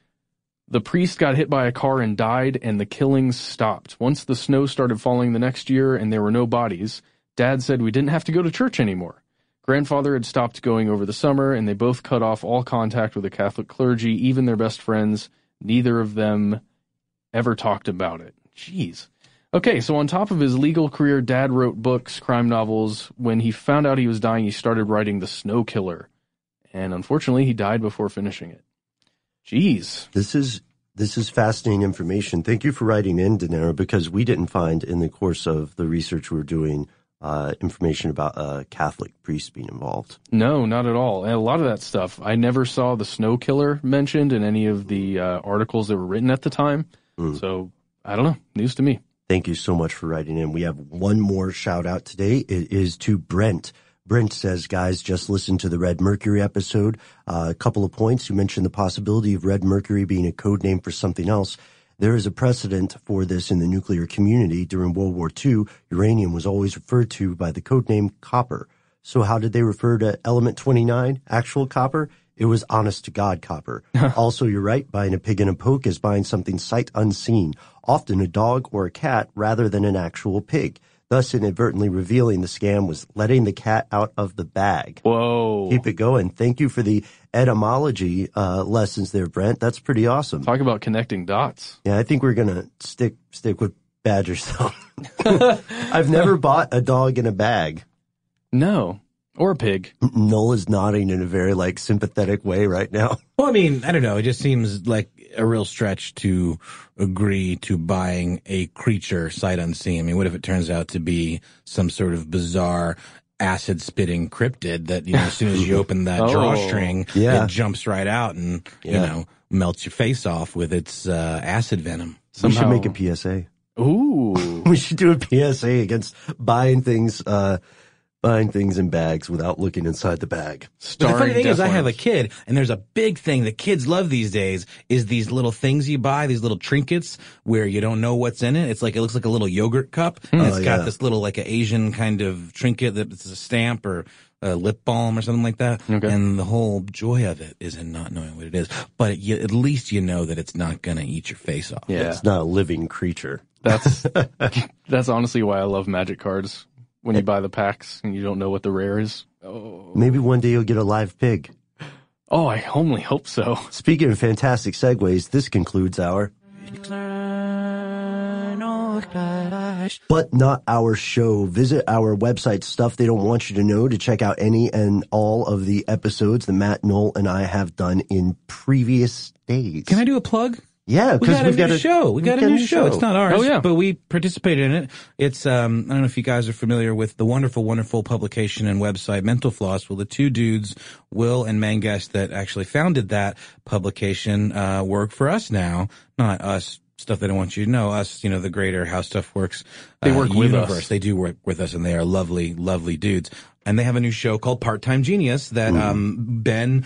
B: The priest got hit by a car and died, and the killings stopped. Once the snow started falling the next year and there were no bodies, Dad said we didn't have to go to church anymore. Grandfather had stopped going over the summer, and they both cut off all contact with the Catholic clergy, even their best friends. Neither of them ever talked about it. Jeez. Okay, so on top of his legal career, Dad wrote books, crime novels. When he found out he was dying, he started writing The Snow Killer. And unfortunately, he died before finishing it. Jeez.
A: This is this is fascinating information. Thank you for writing in, De Niro, because we didn't find in the course of the research we're doing uh, information about a Catholic priest being involved.
B: No, not at all. And a lot of that stuff, I never saw the snow killer mentioned in any of the uh, articles that were written at the time.
A: Mm.
B: So I don't know. News to me.
A: Thank you so much for writing in. We have one more shout out today. It is to Brent. Brent says, guys, just listen to the Red Mercury episode. Uh, a couple of points. You mentioned the possibility of Red Mercury being a code name for something else. There is a precedent for this in the nuclear community. During World War II, uranium was always referred to by the code name copper. So how did they refer to element 29, actual copper? It was honest to God copper. also, you're right. Buying a pig in a poke is buying something sight unseen, often a dog or a cat rather than an actual pig. Thus, inadvertently revealing the scam was letting the cat out of the bag.
B: Whoa.
A: Keep it going. Thank you for the etymology uh, lessons there, Brent. That's pretty awesome.
B: Talk about connecting dots.
A: Yeah, I think we're gonna stick stick with badgers though. I've never bought a dog in a bag.
B: No. Or a pig.
A: Noel's nodding in a very like sympathetic way right now.
C: Well, I mean, I don't know. It just seems like a real stretch to agree to buying a creature sight unseen. I mean, what if it turns out to be some sort of bizarre acid spitting cryptid that, you know, as soon as you open that
B: Oh.
C: drawstring,
A: Yeah.
C: it jumps right out and, you know, melts your face off with its uh, acid venom.
A: We should make a PSA.
B: Ooh.
A: we should do a PSA against buying things, uh, buying things in bags without looking inside the bag.
C: But the funny thing is, I have a kid, and there's a big thing that kids love these days is these little things you buy, these little trinkets where you don't know what's in it. It's like it looks like a little yogurt cup, and
A: Oh,
C: it's got
A: yeah.
C: this little like an Asian kind of trinket that it's a stamp or a lip balm or something like that. And the whole joy of it is in not knowing what it is. But you, at least you know that it's not going to eat your face off.
B: Yeah.
A: It's not a living creature.
B: That's that's honestly why I love magic cards. When you buy the packs and you don't know what the rare is. Oh,
A: Maybe one day you'll get a live pig.
B: oh I only hope so.
A: Speaking of fantastic segues, this concludes our but not our show. Visit our website, Stuff They Don't Want You to Know, to check out any and all of the episodes that Matt Noel and I have done in previous days.
C: Can I do a plug?
A: Yeah,
C: we
A: because
C: got a
A: we've
C: new
A: got a
C: show. We got a new show. It's not ours,
B: Oh, yeah.
C: but we participated in it. It's um, I don't know if you guys are familiar with the wonderful, wonderful publication and website Mental Floss. Well, the two dudes, Will and Mangesh, that actually founded that publication, uh, work for us now. Not us. Stuff they don't want you to know. Us, you know, the greater How Stuff Works.
B: They
C: uh,
B: work with us.
C: They do work with us, and they are lovely, lovely dudes. And they have a new show called Part Time Genius that um, Ben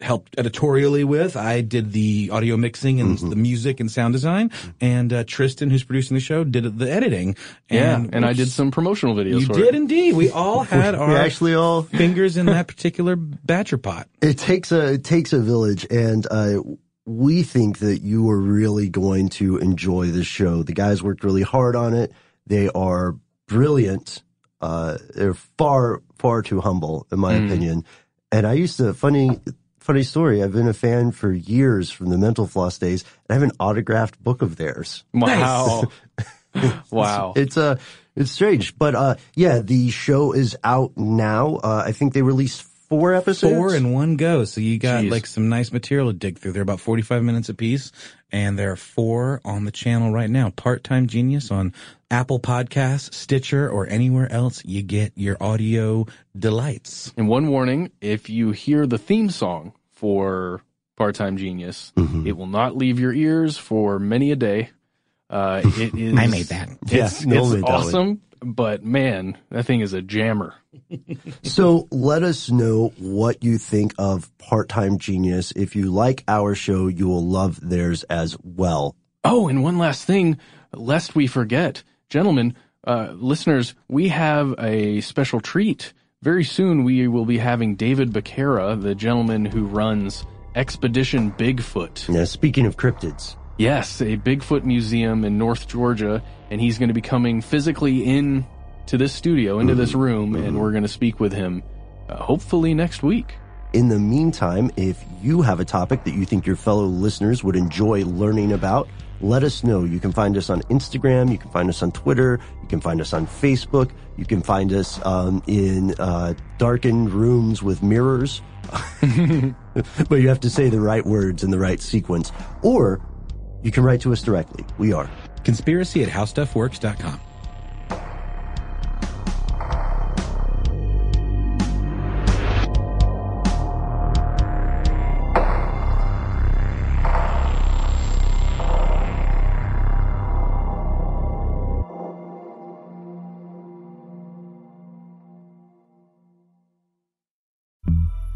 C: helped editorially with. I did the audio mixing and the music and sound design, and uh, Tristan, who's producing the show, did the editing.
B: Yeah,
C: And,
B: and I did some promotional videos
C: You did
B: it.
C: indeed. We all had our
A: actually all
C: fingers in that particular batcher pot.
A: It takes a it takes a village, and uh, we think that you are really going to enjoy this show. The guys worked really hard on it. They are brilliant. Uh, they're far far too humble, in my
B: Mm.
A: opinion. And I used to funny funny story. I've been a fan for years from the Mental Floss days. And I have an autographed book of theirs.
B: Wow. wow.
A: It's uh it's strange, but uh yeah, the show is out now. Uh, I think they released four episodes.
C: Four in one go. So you got
A: Jeez.
C: like some nice material to dig through. They're about 45 minutes apiece and there are four on the channel right now. Part-time genius on Apple Podcasts, Stitcher, or anywhere else you get your audio delights.
B: And one warning, if you hear the theme song for Part-Time Genius,
A: Mm-hmm.
B: it will not leave your ears for many a day. Uh, it is.
C: I made that.
A: Yeah,
B: It's,
A: Noel
B: it's
A: made that one.
B: awesome. but man, that thing is a jammer.
A: so let us know what you think of Part-Time Genius. If you like our show, you will love theirs as well.
B: Oh, and one last thing, lest we forget, gentlemen, uh, listeners, we have a special treat. Very soon, we will be having David Bakara, the gentleman who runs Expedition Bigfoot.
A: Yeah, speaking of cryptids.
B: Yes, a Bigfoot museum in North Georgia, and he's going to be coming physically in to this studio, into this
A: Mm-hmm.
B: room, and we're going to speak with him uh, hopefully next week.
A: In the meantime, if you have a topic that you think your fellow listeners would enjoy learning about, let us know. You can find us on Instagram. You can find us on Twitter. You can find us on Facebook. You can find us um, in uh, darkened rooms with mirrors. but you have to say the right words in the right sequence. Or you can write to us directly. We are
C: conspiracy at howstuffworks.com.